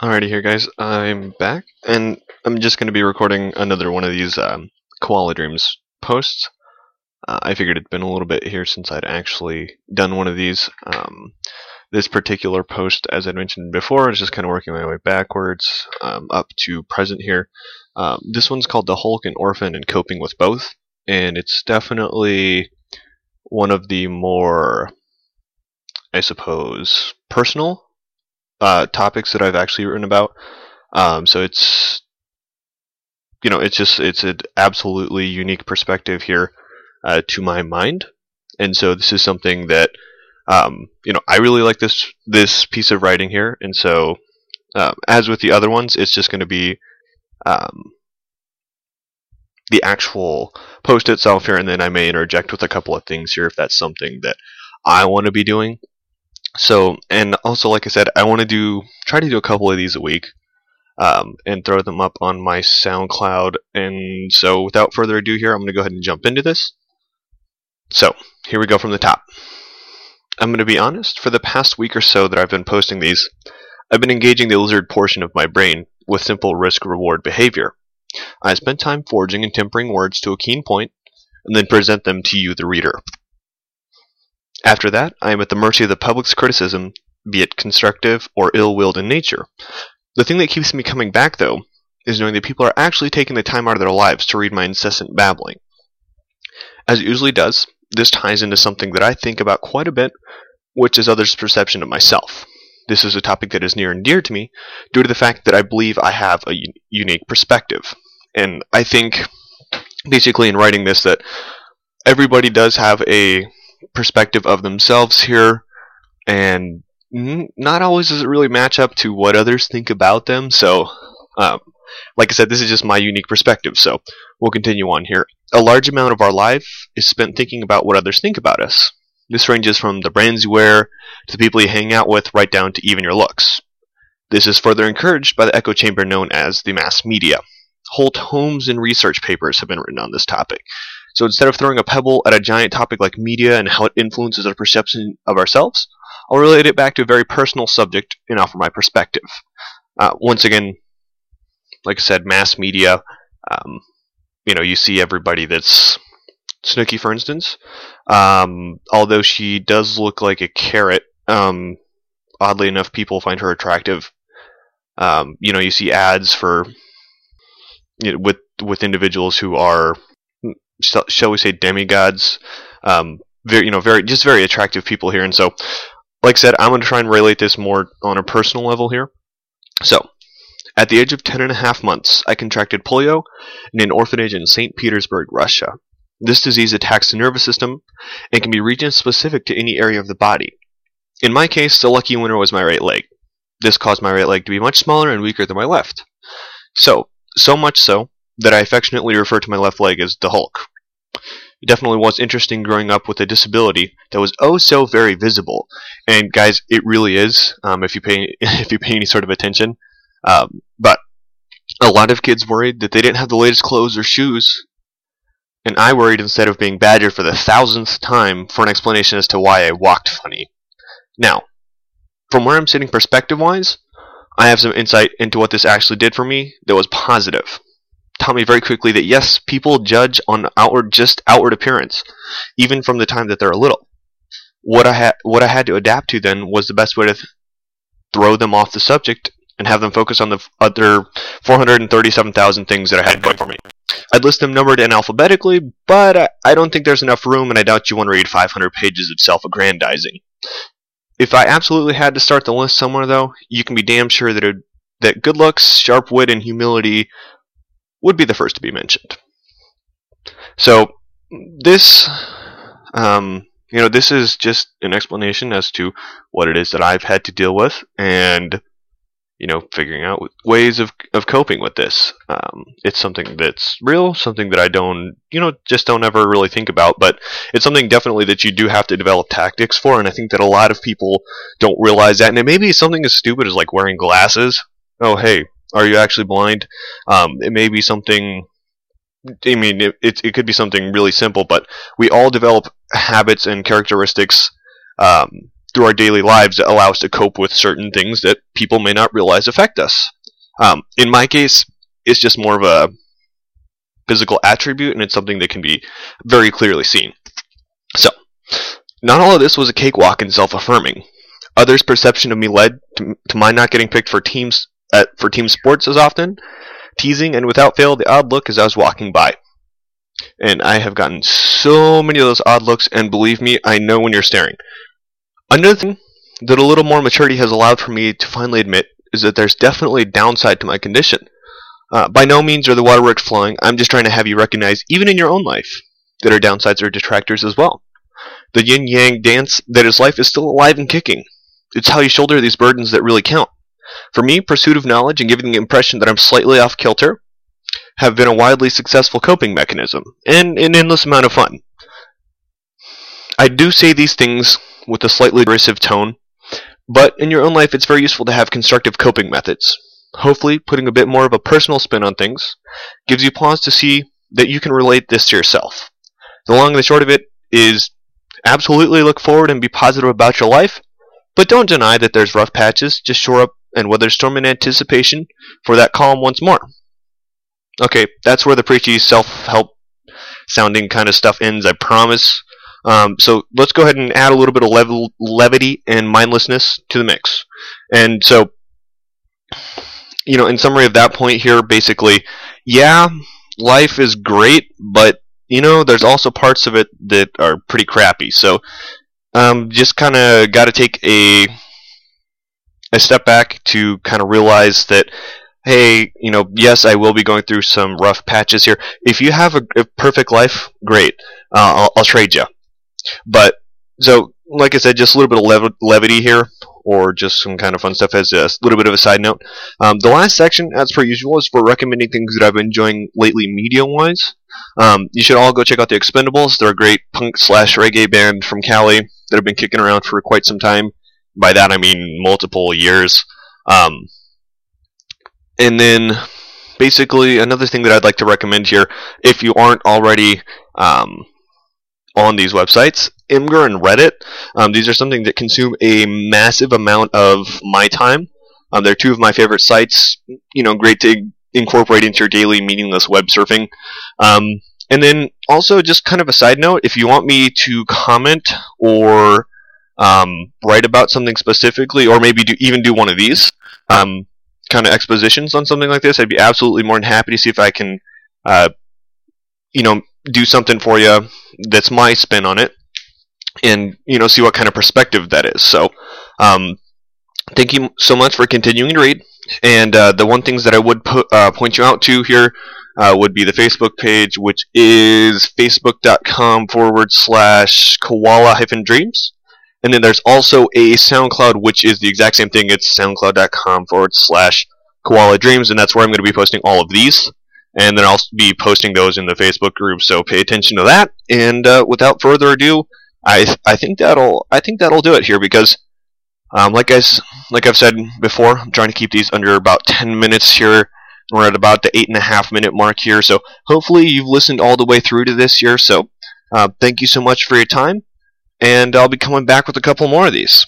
Alrighty, here, guys. I'm back, and I'm just going to be recording another one of these um, Koala Dreams posts. Uh, I figured it'd been a little bit here since I'd actually done one of these. Um, this particular post, as I mentioned before, is just kind of working my way backwards um, up to present here. Um, this one's called The Hulk and Orphan and Coping with Both, and it's definitely one of the more, I suppose, personal uh, topics that I've actually written about. Um, so it's you know it's just it's an absolutely unique perspective here uh, to my mind, and so this is something that um, you know I really like this this piece of writing here, and so um, as with the other ones, it's just going to be um, the actual post itself here, and then I may interject with a couple of things here if that's something that I want to be doing. So, and also, like I said, I want to do try to do a couple of these a week, um, and throw them up on my SoundCloud. And so, without further ado, here I'm going to go ahead and jump into this. So, here we go from the top. I'm going to be honest. For the past week or so that I've been posting these, I've been engaging the lizard portion of my brain with simple risk-reward behavior. I spent time forging and tempering words to a keen point, and then present them to you, the reader. After that, I am at the mercy of the public's criticism, be it constructive or ill willed in nature. The thing that keeps me coming back, though, is knowing that people are actually taking the time out of their lives to read my incessant babbling. As it usually does, this ties into something that I think about quite a bit, which is others' perception of myself. This is a topic that is near and dear to me due to the fact that I believe I have a un- unique perspective. And I think, basically, in writing this, that everybody does have a perspective of themselves here, and not always does it really match up to what others think about them. So, um, like I said, this is just my unique perspective. So, we'll continue on here. A large amount of our life is spent thinking about what others think about us. This ranges from the brands you wear to the people you hang out with, right down to even your looks. This is further encouraged by the echo chamber known as the mass media. Whole tomes and research papers have been written on this topic. So instead of throwing a pebble at a giant topic like media and how it influences our perception of ourselves, I'll relate it back to a very personal subject and offer my perspective. Uh, once again, like I said, mass media. Um, you know, you see everybody that's Snooki, for instance. Um, although she does look like a carrot, um, oddly enough, people find her attractive. Um, you know, you see ads for you know, with with individuals who are shall we say demigods. Um, very you know very just very attractive people here. And so like i said i'm going to try and relate this more on a personal level here. So at the age of 10 and a half months i contracted polio in an orphanage in st petersburg russia. This disease attacks the nervous system and can be region specific to any area of the body. In my case the lucky winner was my right leg. This caused my right leg to be much smaller and weaker than my left. So so much so that I affectionately refer to my left leg as the Hulk. It definitely was interesting growing up with a disability that was oh so very visible, and guys, it really is. Um, if you pay if you pay any sort of attention, um, but a lot of kids worried that they didn't have the latest clothes or shoes, and I worried instead of being badgered for the thousandth time for an explanation as to why I walked funny. Now, from where I'm sitting perspective wise, I have some insight into what this actually did for me that was positive taught me very quickly that yes, people judge on outward just outward appearance, even from the time that they're a little. What I had what I had to adapt to then was the best way to th- throw them off the subject and have them focus on the f- other 437,000 things that I had going for me. I'd list them numbered and alphabetically, but I, I don't think there's enough room, and I doubt you want to read 500 pages of self-aggrandizing. If I absolutely had to start the list somewhere, though, you can be damn sure that it, that good looks, sharp wit, and humility would be the first to be mentioned. So this, um, you know, this is just an explanation as to what it is that I've had to deal with, and you know, figuring out ways of of coping with this. Um, it's something that's real, something that I don't, you know, just don't ever really think about, but it's something definitely that you do have to develop tactics for, and I think that a lot of people don't realize that, and it may be something as stupid as like wearing glasses. Oh, hey, are you actually blind? Um, it may be something. I mean, it, it, it could be something really simple, but we all develop habits and characteristics um, through our daily lives that allow us to cope with certain things that people may not realize affect us. Um, in my case, it's just more of a physical attribute, and it's something that can be very clearly seen. So, not all of this was a cakewalk and self-affirming. Others' perception of me led to, to my not getting picked for teams at, for team sports as often, teasing and without fail the odd look as I was walking by. And I have gotten so many of those odd looks, and believe me, I know when you're staring. Another thing that a little more maturity has allowed for me to finally admit is that there's definitely a downside to my condition. Uh, by no means are the waterworks flowing. I'm just trying to have you recognize, even in your own life, that our downsides are detractors as well. The yin yang dance that is life is still alive and kicking. It's how you shoulder these burdens that really count. For me, pursuit of knowledge and giving the impression that I'm slightly off kilter have been a wildly successful coping mechanism, and an endless amount of fun. I do say these things with a slightly derisive tone, but in your own life it's very useful to have constructive coping methods. Hopefully, putting a bit more of a personal spin on things gives you pause to see that you can relate this to yourself. The long and the short of it is absolutely look forward and be positive about your life, but don't deny that there's rough patches. Just shore up and weather storm in anticipation for that calm once more. Okay, that's where the preachy self-help sounding kind of stuff ends, I promise. Um, so let's go ahead and add a little bit of levity and mindlessness to the mix. And so, you know, in summary of that point here, basically, yeah, life is great, but you know, there's also parts of it that are pretty crappy. So, um, just kind of got to take a a step back to kind of realize that hey, you know, yes, I will be going through some rough patches here. If you have a, a perfect life, great. Uh, I'll, I'll, trade you. But so, like I said, just a little bit of lev- levity here, or just some kind of fun stuff as a little bit of a side note. Um, the last section, as per usual, is for recommending things that I've been enjoying lately, media-wise. Um, you should all go check out the Expendables. They're a great punk slash reggae band from Cali that have been kicking around for quite some time. By that I mean multiple years. Um, and then basically another thing that I'd like to recommend here, if you aren't already um, on these websites, Imgur and Reddit, um, these are something that consume a massive amount of my time. Um, they're two of my favorite sites. You know, great to incorporate into your daily meaningless web surfing. Um, and then also, just kind of a side note, if you want me to comment or um, write about something specifically, or maybe do, even do one of these um, kind of expositions on something like this, I'd be absolutely more than happy to see if I can, uh, you know, do something for you that's my spin on it, and you know, see what kind of perspective that is. So, um, thank you so much for continuing to read. And uh, the one things that I would uh, point you out to here uh, would be the Facebook page, which is facebook.com forward slash koala hyphen dreams. And then there's also a SoundCloud, which is the exact same thing. It's soundcloud.com forward slash koala dreams, and that's where I'm going to be posting all of these. And then I'll be posting those in the Facebook group, so pay attention to that. And uh, without further ado, I I think that'll I think that'll do it here because, um, like I like I've said before, I'm trying to keep these under about 10 minutes here. We're at about the eight and a half minute mark here, so hopefully you've listened all the way through to this here. So uh, thank you so much for your time, and I'll be coming back with a couple more of these.